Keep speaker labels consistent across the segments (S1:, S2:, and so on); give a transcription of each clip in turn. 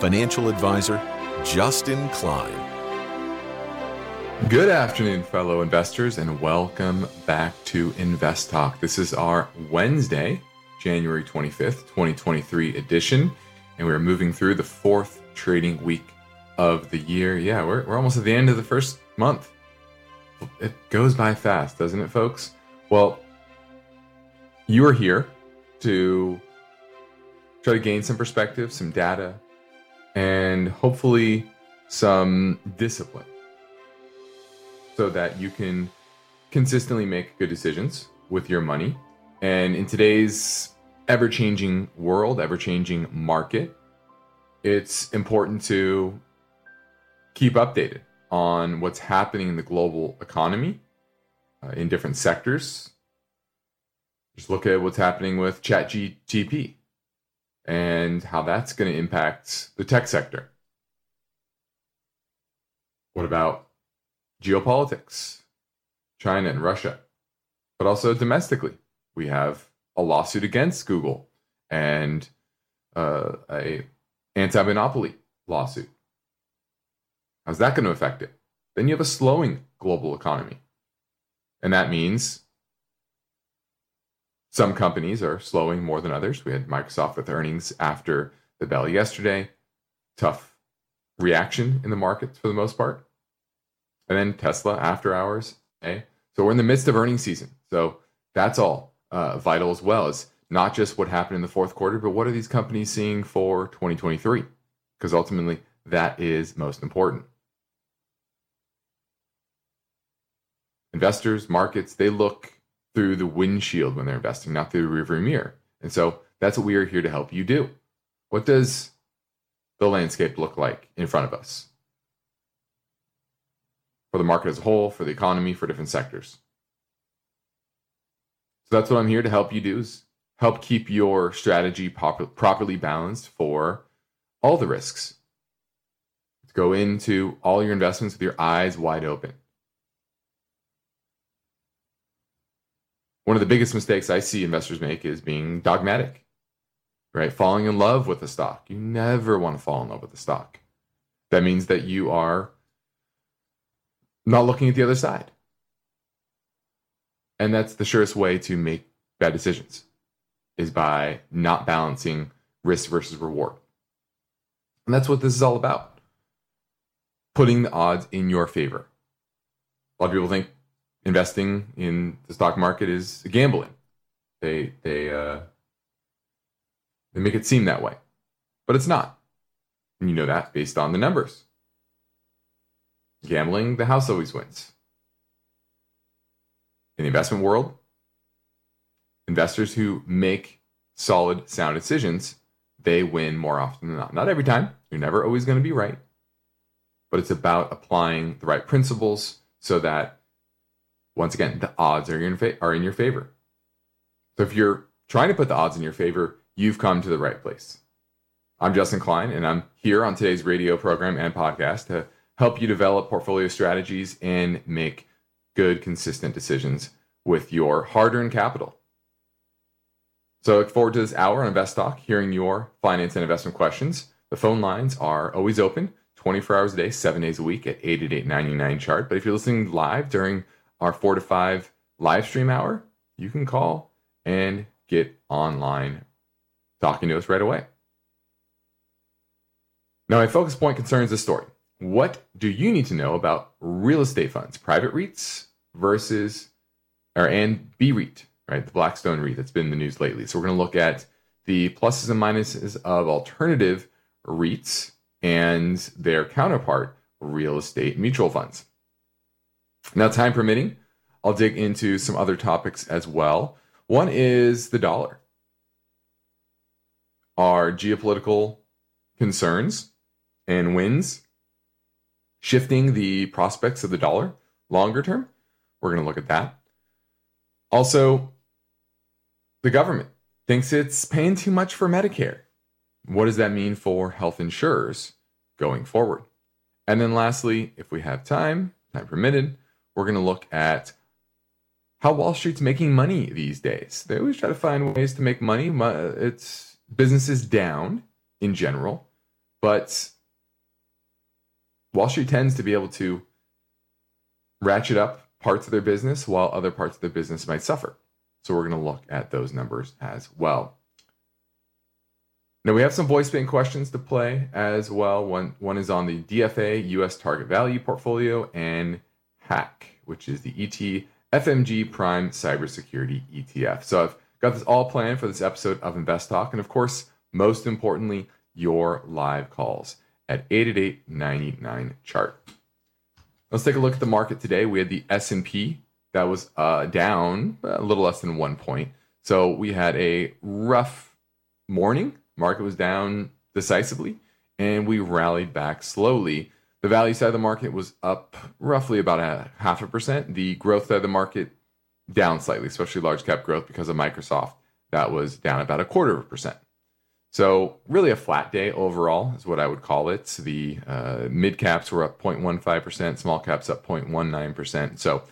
S1: financial advisor Justin Klein.
S2: Good afternoon, fellow investors, and welcome back to Invest Talk. This is our Wednesday, January 25th, 2023 edition, and we're moving through the fourth trading week of the year. Yeah, we're, we're almost at the end of the first month. It goes by fast, doesn't it, folks? Well, you are here to try to gain some perspective, some data, and hopefully some discipline so that you can consistently make good decisions with your money. And in today's ever changing world, ever changing market, it's important to keep updated on what's happening in the global economy uh, in different sectors. Just look at what's happening with ChatGPT and how that's going to impact the tech sector. What about geopolitics, China and Russia, but also domestically? We have a lawsuit against Google and uh, a anti-monopoly lawsuit. How's that going to affect it? Then you have a slowing global economy, and that means some companies are slowing more than others. We had Microsoft with earnings after the bell yesterday. Tough reaction in the markets for the most part. And then Tesla after hours. Okay. So we're in the midst of earnings season. So that's all uh, vital as well as not just what happened in the fourth quarter, but what are these companies seeing for 2023? Because ultimately, that is most important. Investors, markets, they look through the windshield when they're investing, not through the rearview mirror. And so that's what we are here to help you do. What does the landscape look like in front of us? For the market as a whole, for the economy, for different sectors. So that's what I'm here to help you do is help keep your strategy pop- properly balanced for all the risks. Go into all your investments with your eyes wide open. One of the biggest mistakes I see investors make is being dogmatic, right? Falling in love with a stock. You never want to fall in love with a stock. That means that you are not looking at the other side. And that's the surest way to make bad decisions is by not balancing risk versus reward. And that's what this is all about. Putting the odds in your favor. A lot of people think investing in the stock market is gambling. They they uh, they make it seem that way, but it's not. And you know that based on the numbers. Gambling, the house always wins. In the investment world, investors who make solid, sound decisions, they win more often than not. Not every time. You're never always going to be right. But it's about applying the right principles so that once again, the odds are in, fa- are in your favor. So if you're trying to put the odds in your favor, you've come to the right place. I'm Justin Klein, and I'm here on today's radio program and podcast to help you develop portfolio strategies and make good, consistent decisions with your hard earned capital. So I look forward to this hour on Invest Talk, hearing your finance and investment questions. The phone lines are always open 24 hours a day, seven days a week at 888 99 chart. But if you're listening live during our four to five live stream hour, you can call and get online talking to us right away. Now, my focus point concerns this story. What do you need to know about real estate funds, private REITs versus, or and BREIT, right? The Blackstone REIT that's been in the news lately. So we're going to look at the pluses and minuses of alternative REITs and their counterpart, real estate mutual funds. Now, time permitting, I'll dig into some other topics as well. One is the dollar. Our geopolitical concerns and wins, shifting the prospects of the dollar longer term. We're going to look at that. Also, the government thinks it's paying too much for Medicare. What does that mean for health insurers going forward? And then lastly, if we have time, time permitted, we're going to look at how Wall Street's making money these days. They always try to find ways to make money. It's businesses down in general, but Wall Street tends to be able to ratchet up parts of their business while other parts of their business might suffer. So we're going to look at those numbers as well. Now we have some voice bank questions to play as well. One one is on the DFA US Target Value portfolio and HACK, which is the ET FMG Prime Cybersecurity ETF. So I've got this all planned for this episode of Invest Talk, and of course, most importantly, your live calls at 888 chart. Let's take a look at the market today. We had the S&P that was uh, down a little less than one point. So we had a rough morning. Market was down decisively, and we rallied back slowly. The value side of the market was up roughly about a half a percent. The growth side of the market down slightly, especially large cap growth because of Microsoft. That was down about a quarter of a percent. So really a flat day overall is what I would call it. The uh, mid caps were up 0.15%, small caps up 0.19%. So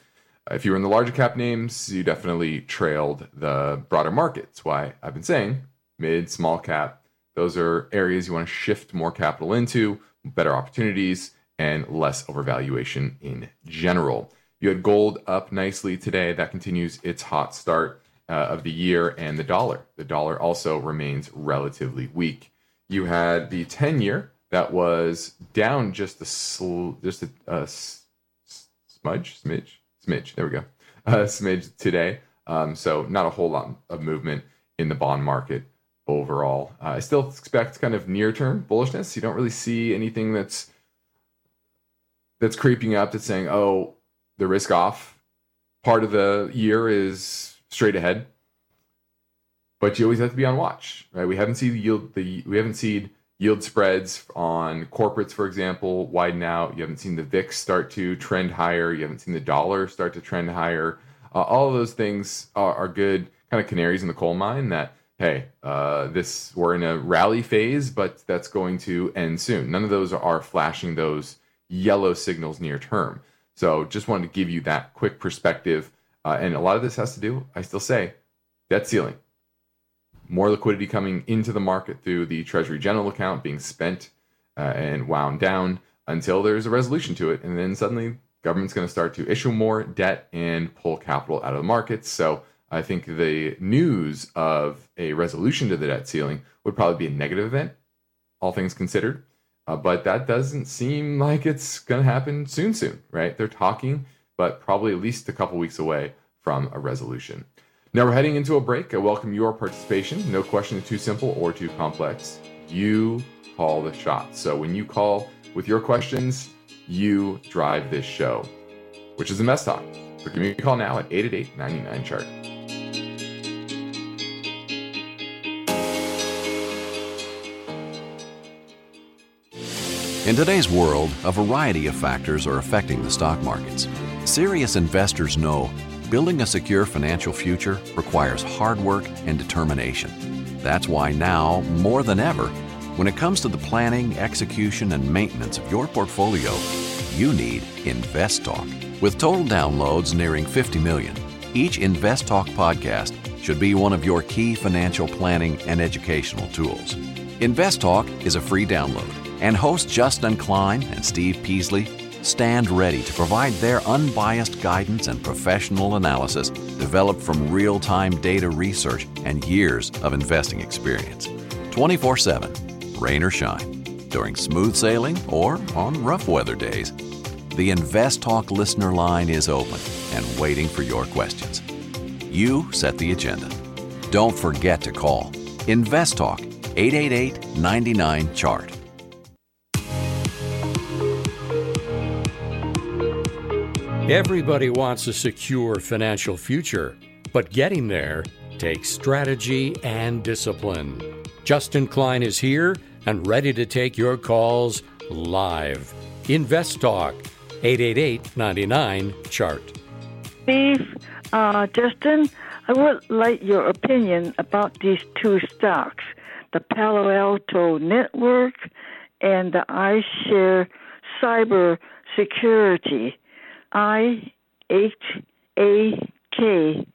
S2: if you were in the larger cap names, you definitely trailed the broader markets. Why I've been saying mid, small cap, those are areas you want to shift more capital into, better opportunities, and less overvaluation in general. You had gold up nicely today. That continues its hot start uh, of the year, and the dollar. The dollar also remains relatively weak. You had the 10 year that was down just a sl- just a, a smudge, smidge, smidge. There we go, a smidge today. Um, so not a whole lot of movement in the bond market overall. Uh, I still expect kind of near term bullishness. You don't really see anything that's that's creeping up that's saying, oh, the risk off part of the year is straight ahead. But you always have to be on watch, right? We haven't seen yield the we haven't seen yield spreads on corporates, for example, widen out. You haven't seen the VIX start to trend higher. You haven't seen the dollar start to trend higher. Uh, all of those things are, are, good kind of canaries in the coal mine. That hey, uh, this we're in a rally phase, but that's going to end soon. None of those are flashing those yellow signals near term. So just wanted to give you that quick perspective uh, and a lot of this has to do, I still say, debt ceiling. More liquidity coming into the market through the Treasury General account being spent uh, and wound down until there's a resolution to it. And then suddenly, government's going to start to issue more debt and pull capital out of the markets. So I think the news of a resolution to the debt ceiling would probably be a negative event, all things considered. Uh, but that doesn't seem like it's going to happen soon, soon, right? They're talking but probably at least a couple weeks away from a resolution. Now we're heading into a break. I welcome your participation. No question is too simple or too complex. You call the shots. So when you call with your questions, you drive this show, which is Invest Talk. So give me a call now at 888 99 chart.
S3: In today's world, a variety of factors are affecting the stock markets. Serious investors know building a secure financial future requires hard work and determination. That's why now, more than ever, when it comes to the planning, execution, and maintenance of your portfolio, you need InvestTalk. With total downloads nearing 50 million, each InvestTalk podcast should be one of your key financial planning and educational tools. InvestTalk is a free download, and hosts Justin Klein and Steve Peasley stand ready to provide their unbiased guidance and professional analysis developed from real time data research and years of investing experience. 24 7, rain or shine, during smooth sailing or on rough weather days. The Invest Talk listener line is open and waiting for your questions. You set the agenda. Don't forget to call Invest Talk 888 99 Chart.
S4: Everybody wants a secure financial future, but getting there takes strategy and discipline. Justin Klein is here and ready to take your calls live. Invest Talk, 888 99 Chart.
S5: Steve, uh, Justin, I would like your opinion about these two stocks the Palo Alto Network and the iShare Cyber Security. I H A K.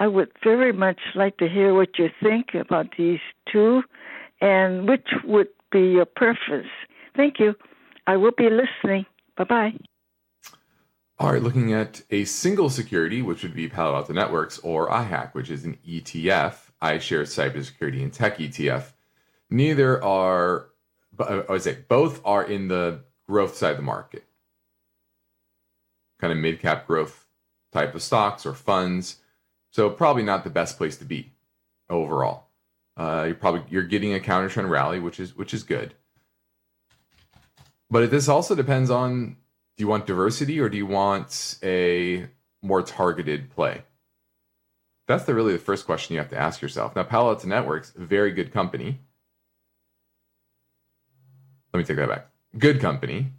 S5: I would very much like to hear what you think about these two and which would be your preference. Thank you. I will be listening. Bye bye.
S2: All right, looking at a single security, which would be Palo Alto Networks, or IHAK, which is an ETF, iShares Cybersecurity and Tech ETF. Neither are, I would say, both are in the growth side of the market, kind of mid cap growth type of stocks or funds. So probably not the best place to be overall. Uh, you're probably you're getting a counter trend rally, which is which is good. But this also depends on do you want diversity or do you want a more targeted play? That's the really the first question you have to ask yourself. Now, Palo Alto Networks, very good company. Let me take that back. Good company.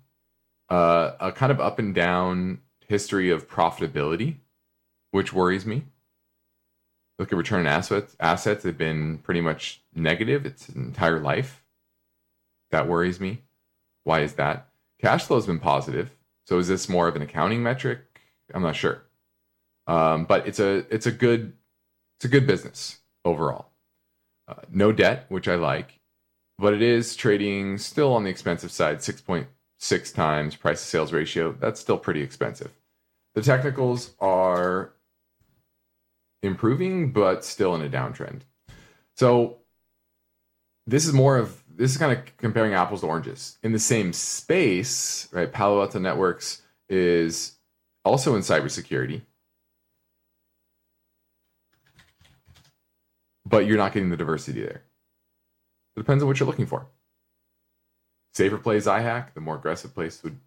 S2: Uh, a kind of up and down history of profitability, which worries me. Look at return on assets. Assets have been pretty much negative its entire life. That worries me. Why is that? Cash flow has been positive. So is this more of an accounting metric? I'm not sure. Um, but it's a it's a good it's a good business overall. Uh, no debt, which I like, but it is trading still on the expensive side. 6.6 times price to sales ratio. That's still pretty expensive. The technicals are improving, but still in a downtrend. So this is more of this is kind of comparing apples to oranges. In the same space, right? Palo Alto Networks is also in cybersecurity, but you're not getting the diversity there. It depends on what you're looking for. Safer plays IHAK, the more aggressive place would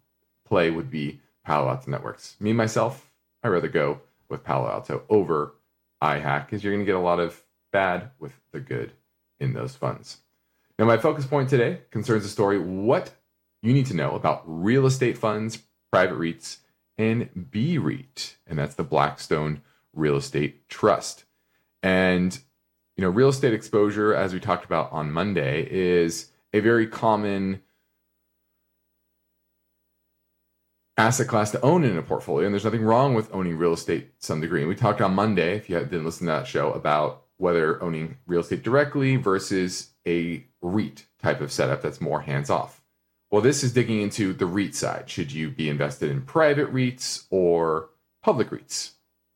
S2: play would be Palo Alto Networks. Me myself, I rather go with Palo Alto over iHack because you're going to get a lot of bad with the good in those funds. Now, my focus point today concerns the story what you need to know about real estate funds, private REITs, and BREIT, and that's the Blackstone Real Estate Trust. And you know, real estate exposure, as we talked about on Monday, is a very common asset class to own in a portfolio. And there's nothing wrong with owning real estate to some degree. And we talked on Monday, if you didn't listen to that show, about whether owning real estate directly versus a REIT type of setup that's more hands off. Well, this is digging into the REIT side. Should you be invested in private REITs or public REITs?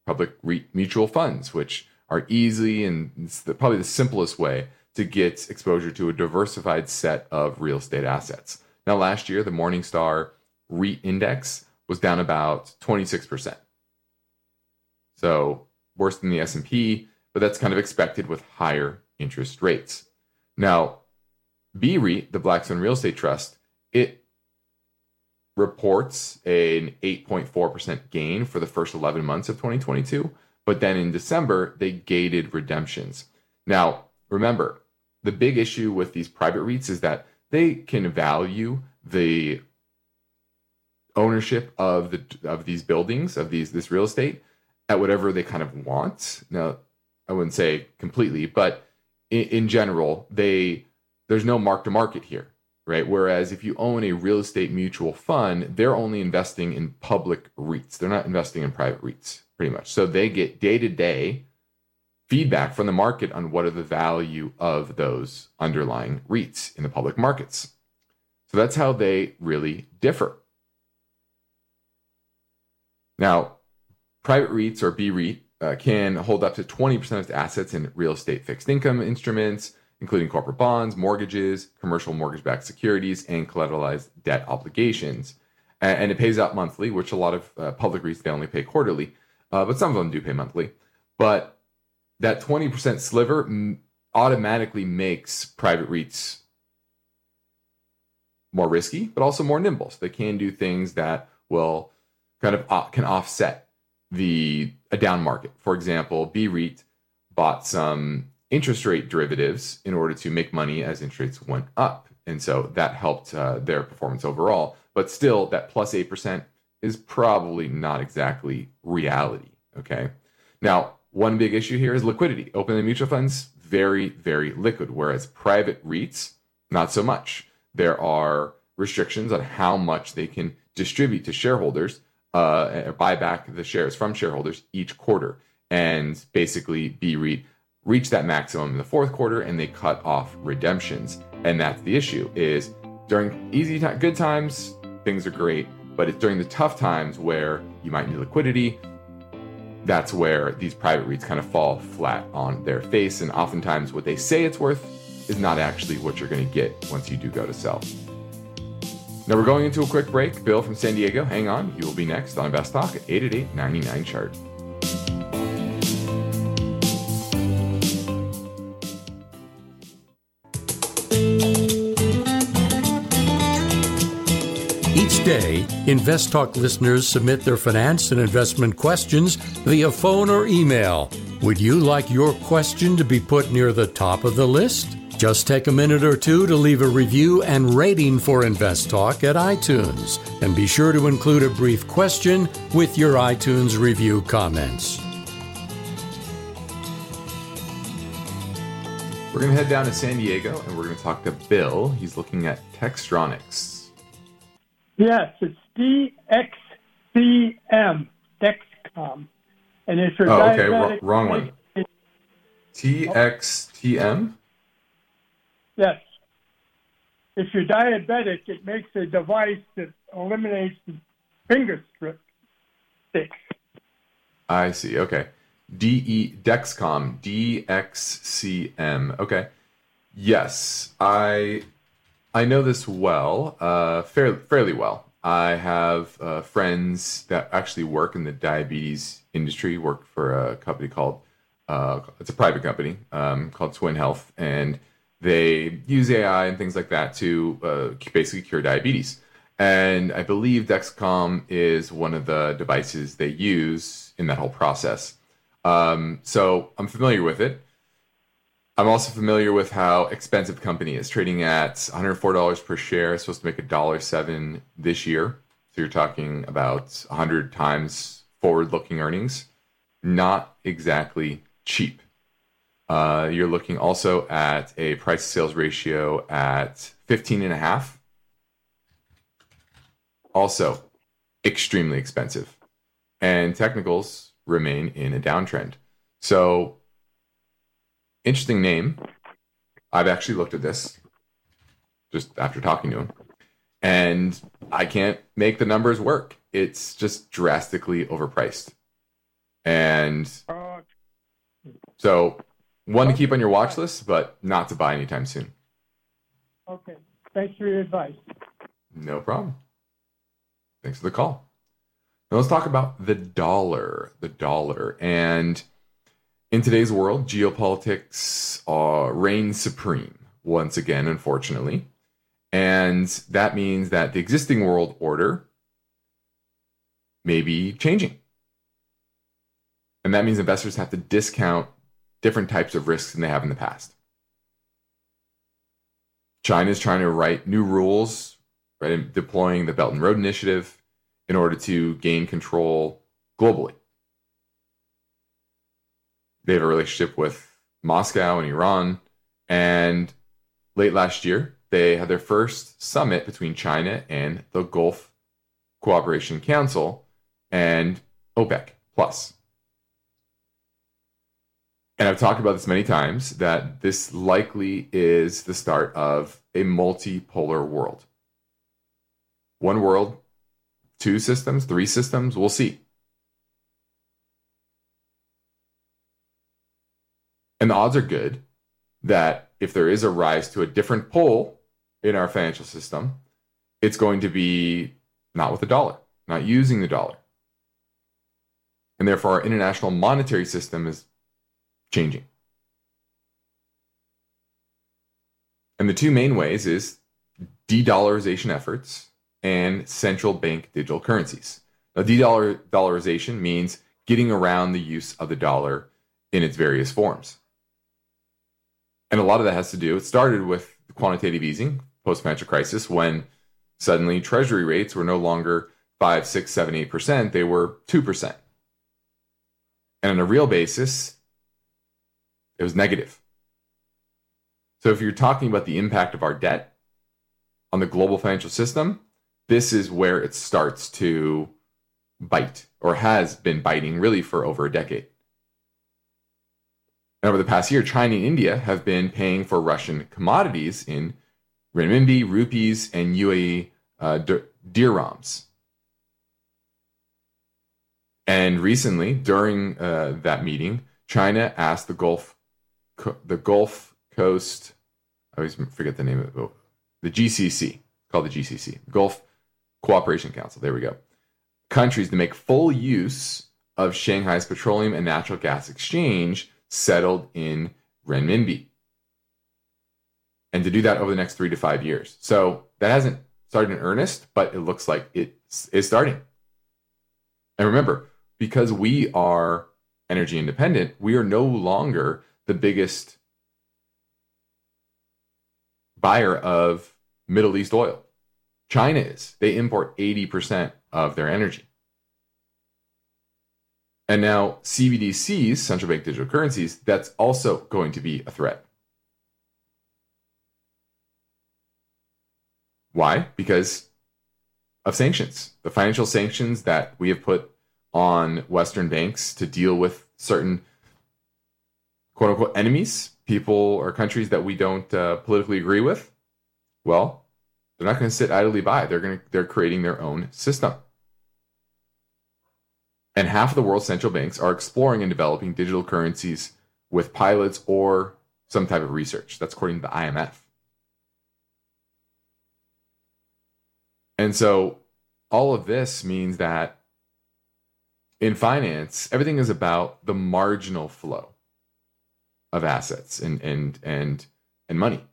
S2: Public REIT mutual funds, which are easy and it's the, probably the simplest way to get exposure to a diversified set of real estate assets. Now, last year, the Morningstar REIT index was down about 26%. So worse than the S&P, but that's kind of expected with higher interest rates. Now, BREIT, the Blackstone Real Estate Trust, it reports an 8.4% gain for the first 11 months of 2022, but then in December, they gated redemptions. Now, remember, the big issue with these private REITs is that they can value the ownership of the of these buildings of these this real estate at whatever they kind of want. Now, I wouldn't say completely, but in, in general, they there's no mark to market here, right? Whereas if you own a real estate mutual fund, they're only investing in public REITs. They're not investing in private REITs, pretty much. So they get day to day feedback from the market on what are the value of those underlying REITs in the public markets. So that's how they really differ. Now, private REITs or BREIT uh, can hold up to 20% of its assets in real estate fixed income instruments, including corporate bonds, mortgages, commercial mortgage backed securities, and collateralized debt obligations. And, it pays out monthly, which a lot of uh, public REITs they only pay quarterly, uh, but some of them do pay monthly. But that 20% sliver m- automatically makes private REITs more risky, but also more nimble. So they can do things that will kind of uh, can offset the a down market. For example, BREIT bought some interest rate derivatives in order to make money as interest rates went up and so that helped uh, their performance overall. But still, that plus eight percent is probably not exactly reality. Okay. Now, one big issue here is liquidity. Open and mutual funds very very liquid, whereas private REITs not so much. There are restrictions on how much they can distribute to shareholders, uh, buy back the shares from shareholders each quarter, and basically BREIT reach that maximum in the fourth quarter and they cut off redemptions. And that's the issue is during easy time, good times, things are great, but it's during the tough times where you might need liquidity. That's where these private REITs kind of fall flat on their face. And oftentimes, what they say it's worth is not actually what you're going to get once you do go to sell. Now we're going into a quick break. Bill from San Diego, hang on. You will be next on Invest Talk at 888 99 chart.
S4: Each day, Invest Talk listeners submit their finance and investment questions via phone or email. Would you like your question to be put near the top of the list? Just take a minute or two to leave a review and rating for Invest Talk at iTunes. And be sure to include a brief question with your iTunes review comments.
S2: We're going to head down to San Diego and we're going to talk to Bill. He's looking at Textronics.
S6: Yes, it's DXCM, Dexcom. And if you're
S2: oh, okay,
S6: diabetic,
S2: wrong one. TXTM?
S6: Yes. If you're diabetic, it makes a device that eliminates the finger strip sticks.
S2: I see. Okay. D E Dexcom D X C M. Okay. Yes, I I know this well, uh, fairly fairly well. I have uh, friends that actually work in the diabetes industry. Work for a company called uh, it's a private company um, called Twin Health, and they use AI and things like that to uh, basically cure diabetes. And I believe Dexcom is one of the devices they use in that whole process. Um, so I'm familiar with it. I'm also familiar with how expensive the company is, trading at $104 per share. Supposed to make a dollar seven this year. So you're talking about 100 times forward-looking earnings. Not exactly cheap. Uh, you're looking also at a price sales ratio at 15 and a half. Also, extremely expensive. And technicals remain in a downtrend. So, interesting name. I've actually looked at this just after talking to him, and I can't make the numbers work. It's just drastically overpriced. And so one to keep on your watch list, but not to buy anytime soon.
S6: Okay. Thanks for your advice.
S2: No problem. Thanks for the call. Now let's talk about the dollar. The dollar. And in today's world, geopolitics uh, reign supreme once again, unfortunately. And that means that the existing world order may be changing. And that means investors have to discount different types of risks than they have in the past. China is trying to write new rules, right, deploying the Belt and Road Initiative in order to gain control globally. They have a relationship with Moscow and Iran. And late last year, they had their first summit between China and the Gulf Cooperation Council and OPEC Plus and I've talked about this many times that this likely is the start of a multipolar world. One world, two systems, three systems, we'll see. And the odds are good that if there is a rise to a different pole in our financial system, it's going to be not with the dollar, not using the dollar. And therefore, our international monetary system is changing. And the two main ways is de-dollarization efforts and central bank digital currencies. Now, de-dollarization means getting around the use of the dollar in its various forms. And a lot of that has to do, it started with quantitative easing post financial crisis when suddenly treasury rates were no longer 5, 6, 7, 8%, they were 2%. And on a real basis, it was negative. So if you're talking about the impact of our debt on the global financial system, this is where it starts to bite or has been biting really for over a decade. And over the past year, China and India have been paying for Russian commodities in renminbi, rupees, and UAE uh, dirhams. And recently, during uh, that meeting, China asked the Gulf, the Gulf Coast, I always forget the name of it, the GCC, called the GCC, Gulf Cooperation Council. There we go. Countries to make full use of Shanghai's petroleum and natural gas exchange settled in renminbi. And to do that over the next three to five years. So that hasn't started in earnest, but it looks like it is starting. And remember, because we are energy independent, we are no longer the biggest buyer of Middle East oil. China is. They import 80% of their energy. And now CBDCs, central bank digital currencies, that's also going to be a threat. Why? Because of sanctions, the financial sanctions that we have put on Western banks to deal with certain quote unquote enemies, people or countries that we don't uh, politically agree with. Well, they're not going to sit idly by. They're going to they're creating their own system. And half of the world's central banks are exploring and developing digital currencies with pilots or some type of research. That's according to the IMF. And so all of this means that in finance, everything is about the marginal flow of assets and and and and money.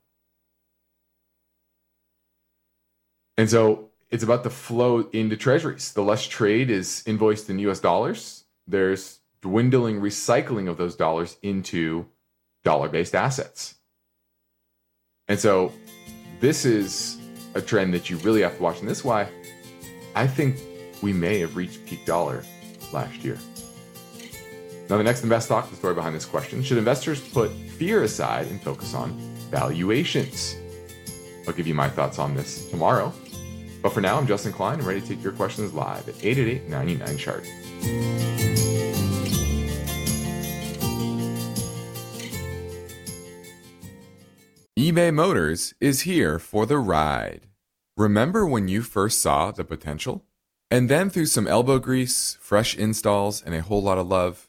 S2: And so it's about the flow into treasuries. The less trade is invoiced in US dollars, there's dwindling recycling of those dollars into dollar based assets. And so this is a trend that you really have to watch. And this is why I think we may have reached peak dollar last year. Now, the next Invest Talk, the story behind this question should investors put fear aside and focus on valuations? I'll give you my thoughts on this tomorrow. But for now, I'm Justin Klein and ready to take your questions live at 888 99 Chart. eBay Motors is here for the ride. Remember when you first saw the potential? And then through some elbow grease, fresh installs, and a whole lot of love,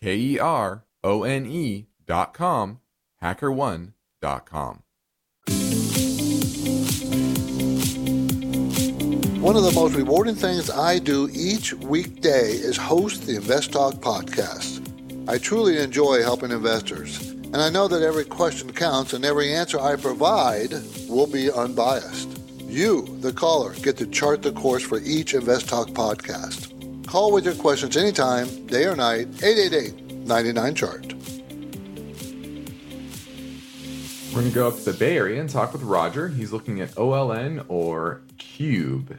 S2: K E R O N dot com.
S7: One of the most rewarding things I do each weekday is host the Invest Talk podcast. I truly enjoy helping investors, and I know that every question counts and every answer I provide will be unbiased. You, the caller, get to chart the course for each Invest Talk podcast. Call with your questions anytime, day or night, 888 99 Chart.
S2: We're going to go up to the Bay Area and talk with Roger. He's looking at OLN or Cube.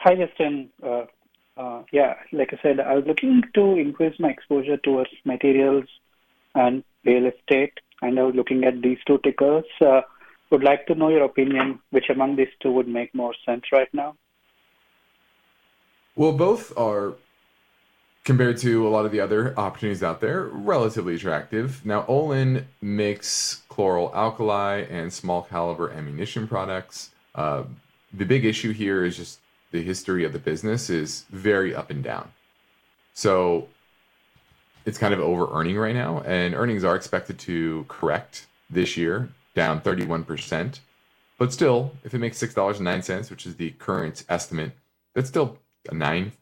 S8: Hi, Justin. Uh, uh, yeah, like I said, I was looking to increase my exposure towards materials and real estate, and I was looking at these two tickers. Uh, would like to know your opinion. Which among these two would make more sense right now?
S2: Well, both are compared to a lot of the other opportunities out there, relatively attractive. Now, Olin makes chlor-alkali and small caliber ammunition products. Uh, the big issue here is just the history of the business is very up and down. So it's kind of over earning right now, and earnings are expected to correct this year, down 31%. But still, if it makes $6.09, which is the current estimate, that's still a nine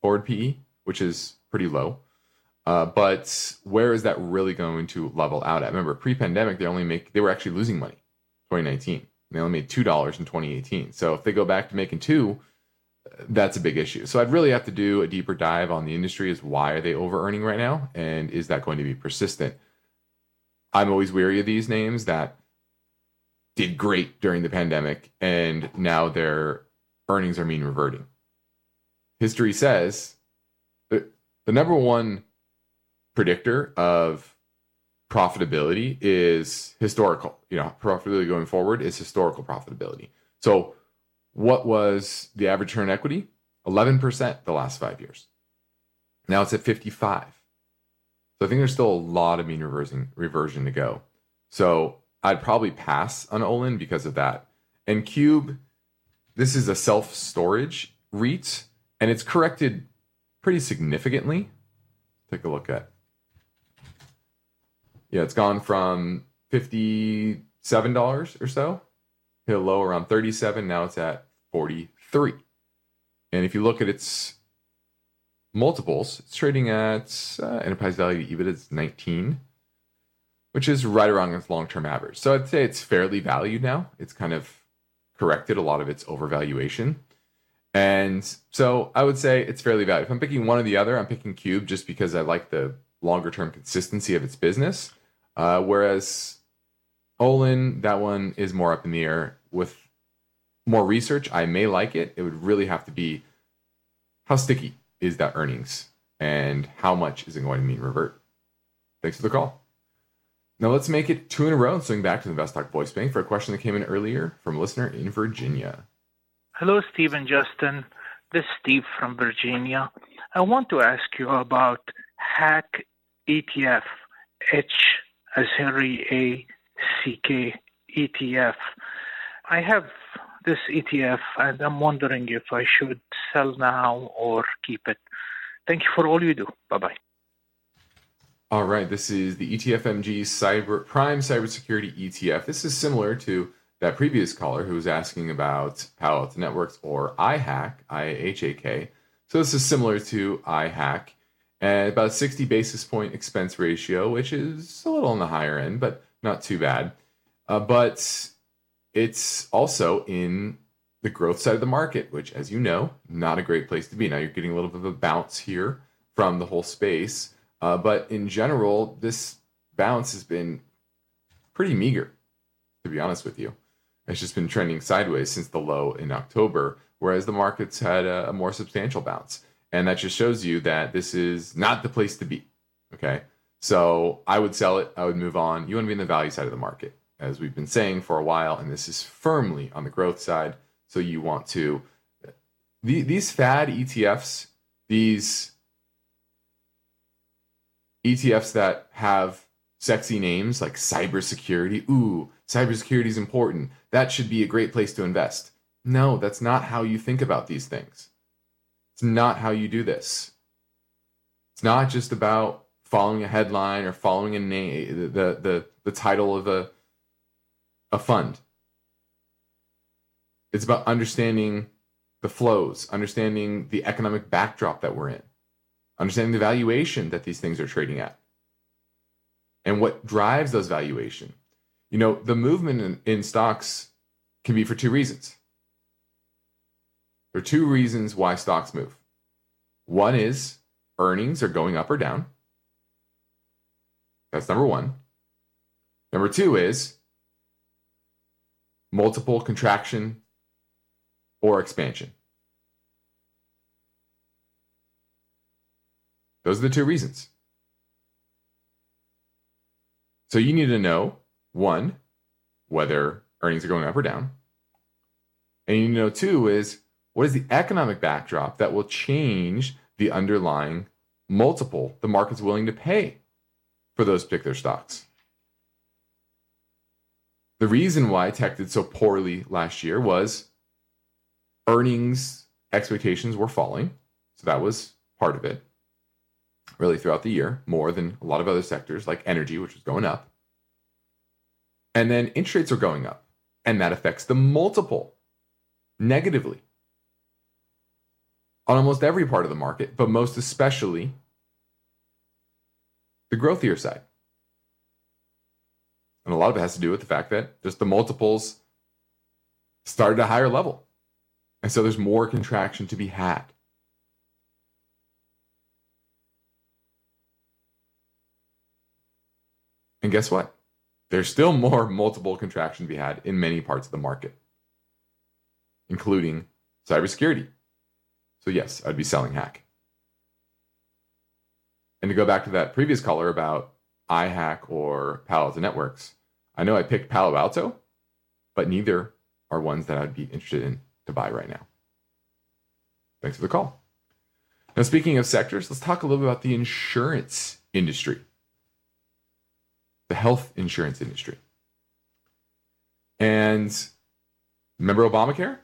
S2: forward PE, which is pretty low. Uh, but where is that really going to level out at? Remember, pre-pandemic, they only make they were actually losing money, 2019. They only made two dollars in 2018. So if they go back to making two, that's a big issue. So I'd really have to do a deeper dive on the industry Is why are they over earning right now, and is that going to be persistent? I'm always weary of these names that did great during the pandemic and now their earnings are mean reverting. History says that the number one predictor of profitability is historical. You know, profitability going forward is historical profitability. So, what was the average return equity? 11% the last five years. Now it's at 55. So I think there's still a lot of mean reversing reversion to go. So I'd probably pass on Olin because of that. And Cube, this is a self storage REIT, and it's corrected pretty significantly. Take a look at yeah, it's gone from fifty seven dollars or so, hit a low around thirty seven. Now it's at forty three. And if you look at its multiples, it's trading at uh, enterprise value to EBITDA is nineteen, which is right around its long term average. So I'd say it's fairly valued now. It's kind of corrected a lot of its overvaluation. And so I would say it's fairly valued. If I'm picking one or the other, I'm picking Cube just because I like the longer term consistency of its business. Uh, whereas Olin, that one is more up in the air. With more research, I may like it. It would really have to be how sticky is that earnings and how much is it going to mean revert? Thanks for the call. Now let's make it two in a row and swing back to the Invest Talk Voice Bank for a question that came in earlier from a listener in Virginia.
S9: Hello, Steve and Justin. This is Steve from Virginia. I want to ask you about Hack ETF, H as Henry A. C. K. ETF. I have this ETF and I'm wondering if I should sell now or keep it. Thank you for all you do. Bye bye.
S2: All right, this is the ETFMG Cyber Prime Cybersecurity ETF. This is similar to that previous caller who was asking about Palo Alto Networks or iHack, I-H-A-K. So this is similar to iHack and about a 60 basis point expense ratio, which is a little on the higher end, but not too bad. Uh, but it's also in the growth side of the market, which, as you know, not a great place to be. Now you're getting a little bit of a bounce here from the whole space, uh, but in general, this bounce has been pretty meager. to be honest with you. It's just been trending sideways since the low in October, whereas the markets had a, a more substantial bounce. And that just shows you that this is not the place to be. Okay. So I would sell it. I would move on. You want to be in the value side of the market, as we've been saying for a while. And this is firmly on the growth side. So you want to, uh, the, these fad ETFs, these ETFs that have sexy names like cybersecurity. Ooh, cybersecurity is important. That should be a great place to invest. No, that's not how you think about these things. It's not how you do this. It's not just about following a headline or following a name, the the the title of a a fund. It's about understanding the flows, understanding the economic backdrop that we're in, understanding the valuation that these things are trading at and what drives those valuation. You know, the movement in, in stocks can be for two reasons. There are two reasons why stocks move. One is earnings are going up or down. That's number one. Number two is multiple contraction or expansion. Those are the two reasons. So you need to know one, whether earnings are going up or down. And you need to know two is what is the economic backdrop that will change the underlying multiple the market's willing to pay for those particular stocks. The reason why tech did so poorly last year was earnings expectations were falling. So that was part of it really throughout the year, more than a lot of other sectors like energy, which was going up. And then interest rates are going up, and that affects the multiple negatively on almost every part of the market, but most especially the growthier side. And a lot of it has to do with the fact that just the multiples started at a higher level. And so there's more contraction to be had. And guess what? There's still more multiple contraction to be had in many parts of the market, including cybersecurity. So, yes, I'd be selling hack. And to go back to that previous caller about IHAK or Palo Alto Networks, I know I picked Palo Alto, but neither are ones that I'd be interested in to buy right now. Thanks for the call. Now, speaking of sectors, let's talk a little bit about the insurance industry the health insurance industry. And remember Obamacare?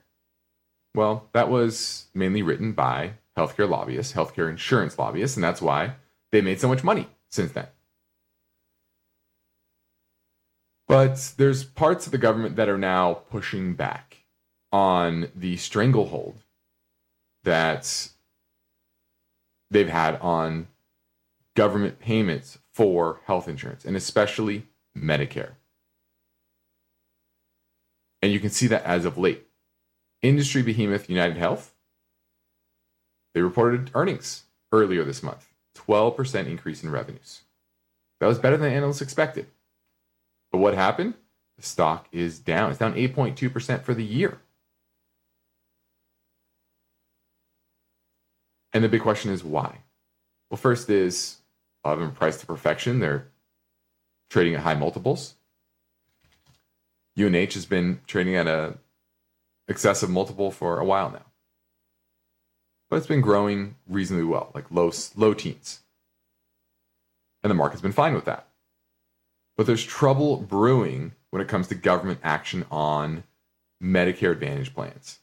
S2: Well, that was mainly written by healthcare lobbyists, healthcare insurance lobbyists, and that's why they made so much money since then. But there's parts of the government that are now pushing back on the stranglehold that they've had on government payments for health insurance, and especially Medicare. And you can see that as of late. Industry behemoth UnitedHealth, they reported earnings earlier this month 12% increase in revenues. That was better than analysts expected. But what happened? The stock is down. It's down 8.2% for the year. And the big question is why? Well, first is of them priced to perfection. They're trading at high multiples. UNH has been trading at a excessive multiple for a while now. But it's been growing reasonably well, like low low teens. And the market's been fine with that. But there's trouble brewing when it comes to government action on Medicare Advantage plans.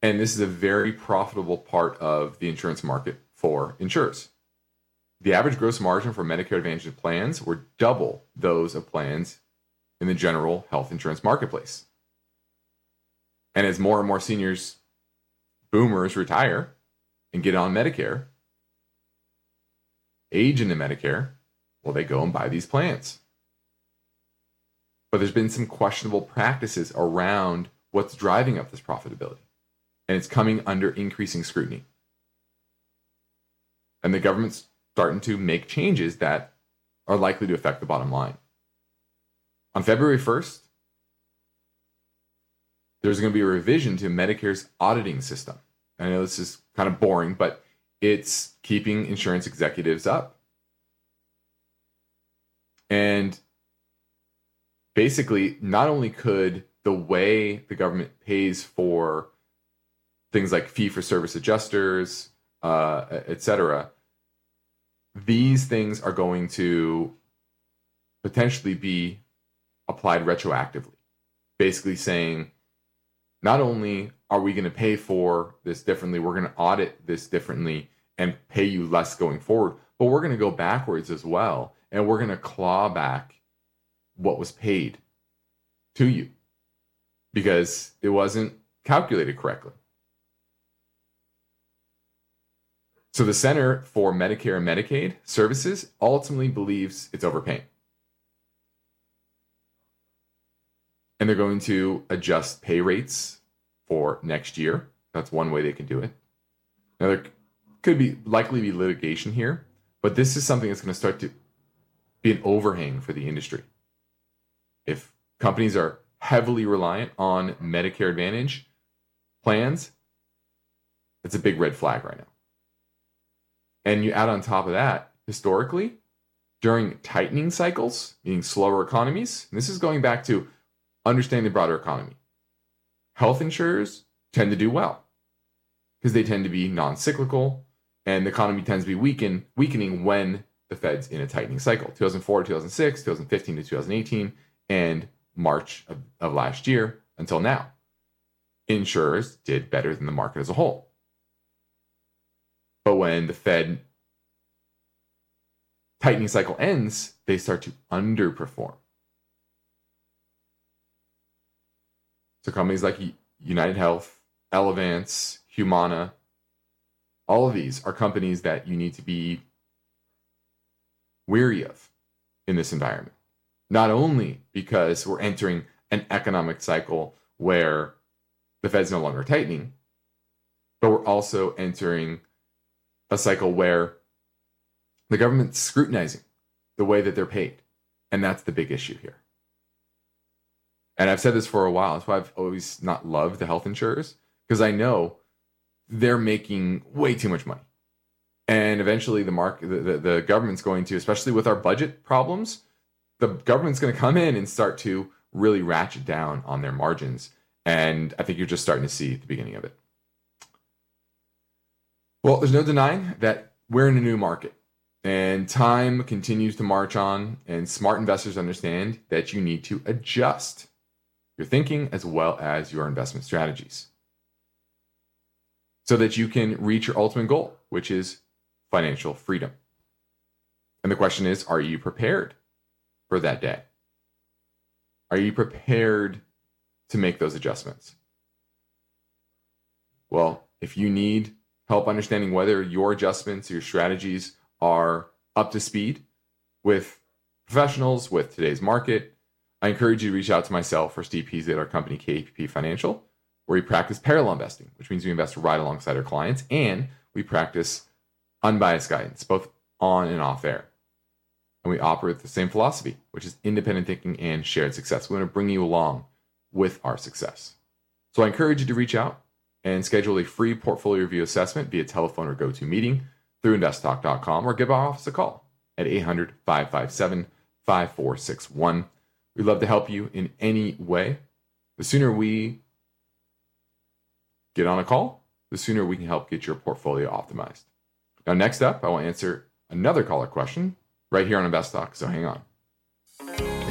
S2: And this is a very profitable part of the insurance market for insurers. The average gross margin for Medicare Advantage plans were double those of plans in the general health insurance marketplace. And as more and more seniors, boomers retire and get on Medicare, age into Medicare, well, they go and buy these plans. But there's been some questionable practices around what's driving up this profitability. And it's coming under increasing scrutiny. And the government's starting to make changes that are likely to affect the bottom line. on February 1st, there's going to be a revision to Medicare's auditing system. I know this is kind of boring, but it's keeping insurance executives up. And basically, not only could the way the government pays for things like fee for service adjusters, uh, et cetera, these things are going to potentially be applied retroactively. Basically, saying not only are we going to pay for this differently, we're going to audit this differently and pay you less going forward, but we're going to go backwards as well. And we're going to claw back what was paid to you because it wasn't calculated correctly. So the Center for Medicare and Medicaid Services ultimately believes it's overpaying. And they're going to adjust pay rates for next year. That's one way they can do it. Now there could be likely be litigation here, but this is something that's going to start to be an overhang for the industry. If companies are heavily reliant on Medicare Advantage plans, it's a big red flag right now. And you add on top of that, historically, during tightening cycles, meaning slower economies, this is going back to understanding the broader economy. Health insurers tend to do well because they tend to be non cyclical and the economy tends to be weaken, weakening when the Fed's in a tightening cycle 2004 2006, 2015 to 2018, and March of, of last year until now. Insurers did better than the market as a whole. But when the Fed tightening cycle ends, they start to underperform. So companies like UnitedHealth, Elevance, Humana, all of these are companies that you need to be weary of in this environment. Not only because we're entering an economic cycle where the Fed's no longer tightening, but we're also entering a cycle where the government's scrutinizing the way that they're paid. And that's the big issue here. And I've said this for a while. That's why I've always not loved the health insurers because I know they're making way too much money. And eventually, the market, the, the, the government's going to, especially with our budget problems, the government's going to come in and start to really ratchet down on their margins. And I think you're just starting to see the beginning of it. Well, there's no denying that we're in a new market and time continues to march on, and smart investors understand that you need to adjust your thinking as well as your investment strategies so that you can reach your ultimate goal, which is financial freedom. And the question is are you prepared for that day? Are you prepared to make those adjustments? Well, if you need help understanding whether your adjustments, your strategies are up to speed with professionals, with today's market, I encourage you to reach out to myself or Steve Peasley at our company, KPP Financial, where we practice parallel investing, which means we invest right alongside our clients, and we practice unbiased guidance, both on and off air. And we operate with the same philosophy, which is independent thinking and shared success. We want to bring you along with our success. So I encourage you to reach out and schedule a free portfolio review assessment via telephone or GoToMeeting through investtalk.com or give our office a call at 800 557 5461. We'd love to help you in any way. The sooner we get on a call, the sooner we can help get your portfolio optimized. Now, next up, I will answer another caller question right here on Invest Talk, so hang on.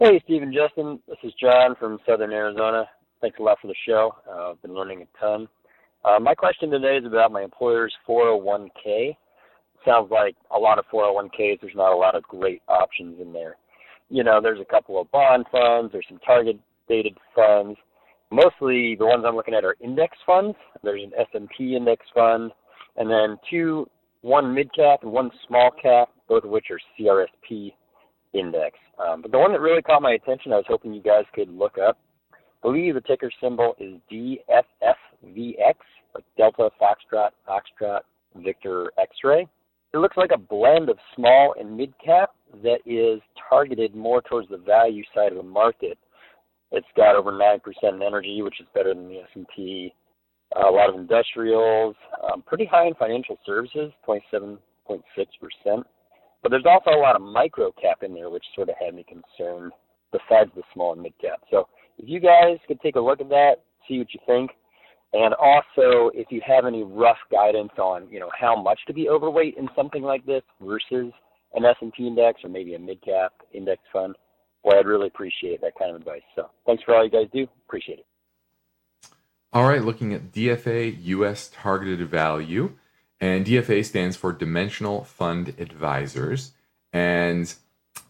S10: Hey, Stephen Justin. This is John from Southern Arizona. Thanks a lot for the show. Uh, I've been learning a ton. Uh, my question today is about my employer's 401k. Sounds like a lot of 401ks. There's not a lot of great options in there. You know, there's a couple of bond funds. There's some target dated funds. Mostly the ones I'm looking at are index funds. There's an S&P index fund, and then two, one mid cap and one small cap, both of which are CRSP index. Um, but the one that really caught my attention, I was hoping you guys could look up. I believe the ticker symbol is DFFVX, like Delta Foxtrot Foxtrot Victor X-ray. It looks like a blend of small and mid cap that is targeted more towards the value side of the market. It's got over 9% in energy, which is better than the S&P. Uh, a lot of industrials, um, pretty high in financial services, 27.6%. But there's also a lot of micro cap in there, which sort of had me concerned, besides the small and mid cap. So if you guys could take a look at that, see what you think. And also, if you have any rough guidance on, you know, how much to be overweight in something like this versus an S&P index or maybe a mid-cap index fund, well, I'd really appreciate that kind of advice. So thanks for all you guys do. Appreciate it.
S2: All right, looking at DFA US Targeted Value. And DFA stands for Dimensional Fund Advisors. And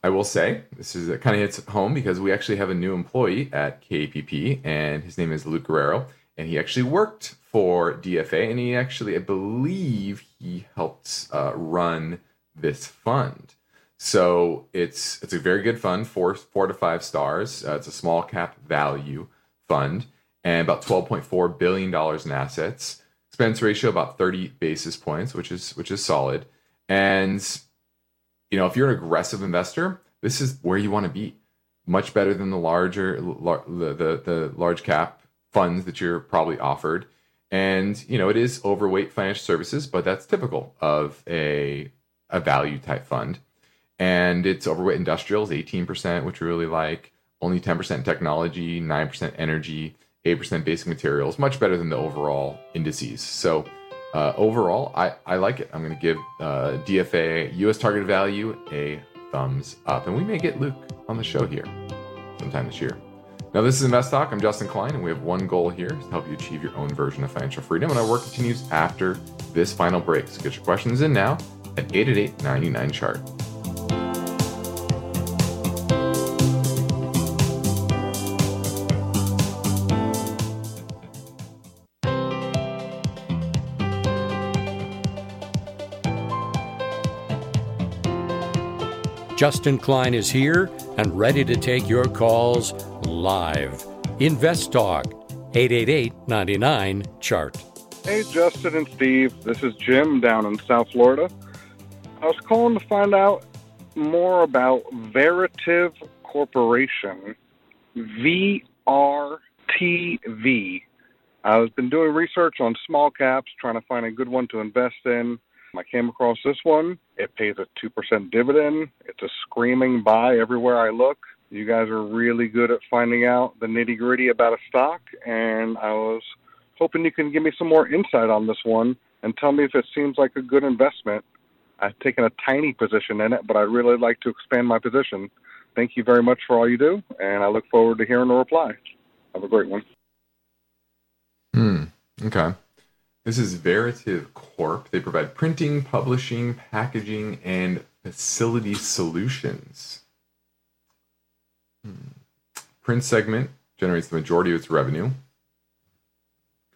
S2: I will say, this is kind of hits home because we actually have a new employee at KPP, and his name is Luke Guerrero and he actually worked for DFA, and he actually, I believe, he helped uh, run this fund. So it's it's a very good fund, four four to five stars. Uh, it's a small cap value fund, and about twelve point four billion dollars in assets. Expense ratio about thirty basis points, which is which is solid. And you know, if you're an aggressive investor, this is where you want to be. Much better than the larger the, the the large cap funds that you're probably offered. And, you know, it is overweight financial services, but that's typical of a, a value type fund. And it's overweight industrials, 18%, which we really like, only 10% technology, 9% energy, 8% basic materials, much better than the overall indices. So, uh, overall, I, I like it. I'm going to give uh, DFA US target value a thumbs up. And we may get Luke on the show here sometime this year. Now, this is Invest Talk. I'm Justin Klein, and we have one goal here to help you achieve your own version of financial freedom. And our work continues after this final break. So get your questions in now at 888 99 chart.
S4: Justin Klein is here and ready to take your calls live. Invest Talk, 888 99 Chart.
S11: Hey, Justin and Steve. This is Jim down in South Florida. I was calling to find out more about Veritiv Corporation, VRTV. I've been doing research on small caps, trying to find a good one to invest in. I came across this one. It pays a 2% dividend. It's a screaming buy everywhere I look. You guys are really good at finding out the nitty gritty about a stock, and I was hoping you can give me some more insight on this one and tell me if it seems like a good investment. I've taken a tiny position in it, but I'd really like to expand my position. Thank you very much for all you do, and I look forward to hearing the reply. Have a great one.
S2: Hmm. Okay. This is Veritiv Corp. They provide printing, publishing, packaging, and facility solutions. Hmm. Print segment generates the majority of its revenue.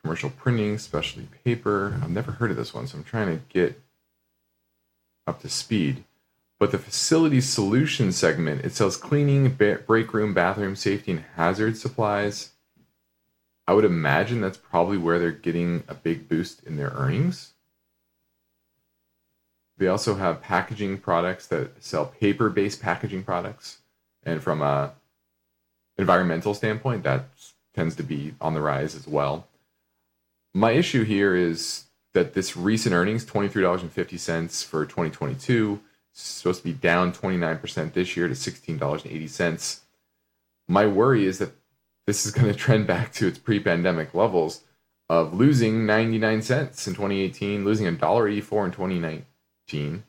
S2: Commercial printing, specialty paper. I've never heard of this one, so I'm trying to get up to speed. But the facility solution segment, it sells cleaning, break room, bathroom, safety, and hazard supplies. I would imagine that's probably where they're getting a big boost in their earnings. They also have packaging products that sell paper based packaging products. And from a environmental standpoint, that tends to be on the rise as well. My issue here is that this recent earnings, $23.50 for 2022, supposed to be down 29% this year to $16.80. My worry is that this is going to trend back to its pre pandemic levels of losing 99 cents in 2018, losing $1.84 in 2019.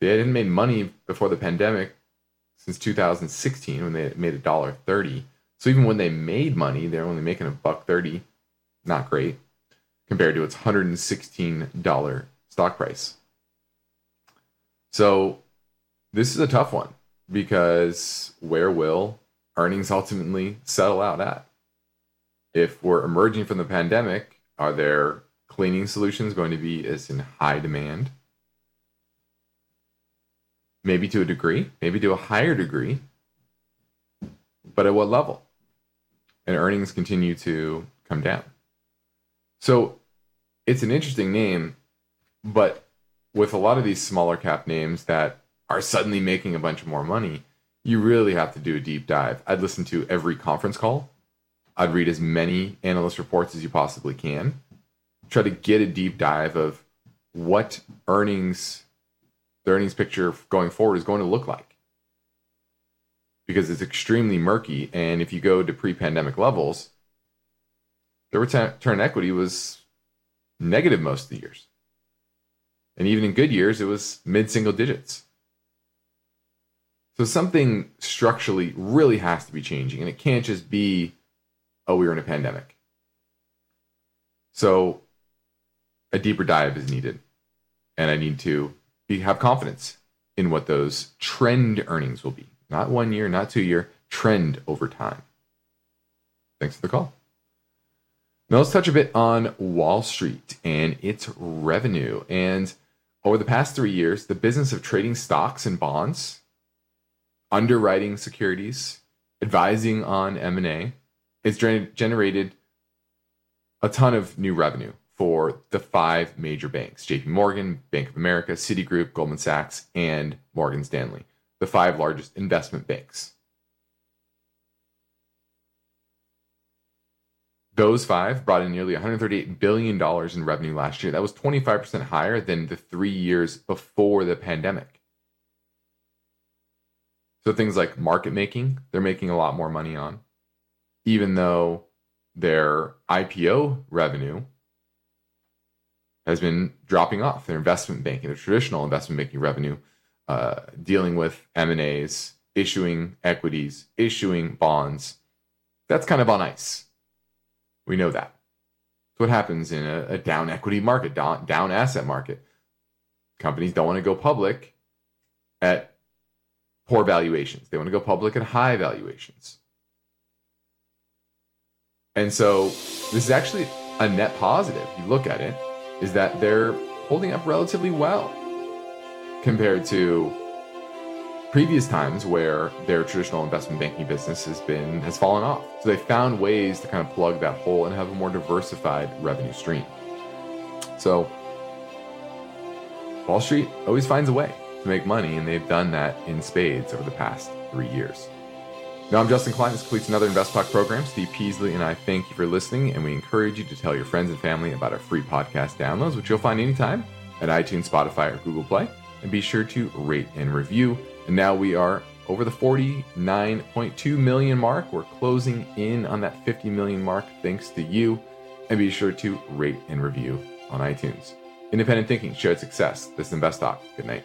S2: They hadn't made money before the pandemic since 2016 when they made a dollar thirty. So even when they made money, they're only making a buck thirty. Not great compared to its hundred and sixteen dollar stock price. So this is a tough one because where will earnings ultimately settle out at? If we're emerging from the pandemic, are there cleaning solutions going to be as in high demand? Maybe to a degree, maybe to a higher degree, but at what level? And earnings continue to come down. So it's an interesting name, but with a lot of these smaller cap names that are suddenly making a bunch more money, you really have to do a deep dive. I'd listen to every conference call. I'd read as many analyst reports as you possibly can. Try to get a deep dive of what earnings, the earnings picture going forward is going to look like. Because it's extremely murky. And if you go to pre pandemic levels, the return equity was negative most of the years. And even in good years, it was mid single digits. So something structurally really has to be changing, and it can't just be, oh, we are in a pandemic. So a deeper dive is needed, and I need to be, have confidence in what those trend earnings will be. Not one year, not two year, trend over time. Thanks for the call. Now let's touch a bit on Wall Street and its revenue. And over the past three years, the business of trading stocks and bonds underwriting securities, advising on M&A. It's generated a ton of new revenue for the five major banks JP Morgan, Bank of America, Citigroup, Goldman Sachs, and Morgan Stanley, the five largest investment banks. Those five brought in nearly $138 billion in revenue last year. That was 25% higher than the three years before the pandemic. So things like market making, they're making a lot more money on, even though their IPO revenue has been dropping off. Their investment banking, their traditional investment banking revenue, uh, dealing with M and A's, issuing equities, issuing bonds, that's kind of on ice. We know that. So what happens in a, a down equity market, down, down asset market? Companies don't want to go public at poor valuations. They want to go public at high valuations. And so this is actually a net positive. You look at it, is that they're holding up relatively well compared to previous times where their traditional investment banking business has been has fallen off. So they found ways to kind of plug that hole and have a more diversified revenue stream. So Wall Street always finds a way to make money, and they've done that in spades over the past three years. Now, I'm Justin Klein. This completes another InvestTalk program. Steve Peasley and I thank you for listening, and we encourage you to tell your friends and family about our free podcast downloads, which you'll find anytime at iTunes, Spotify, or Google Play. And be sure to rate and review. And now we are over the 49.2 million mark. We're closing in on that 50 million mark thanks to you. And be sure to rate and review on iTunes. Independent thinking, shared success. This is InvestTalk. Good night.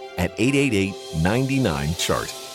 S1: at 888 99 Chart.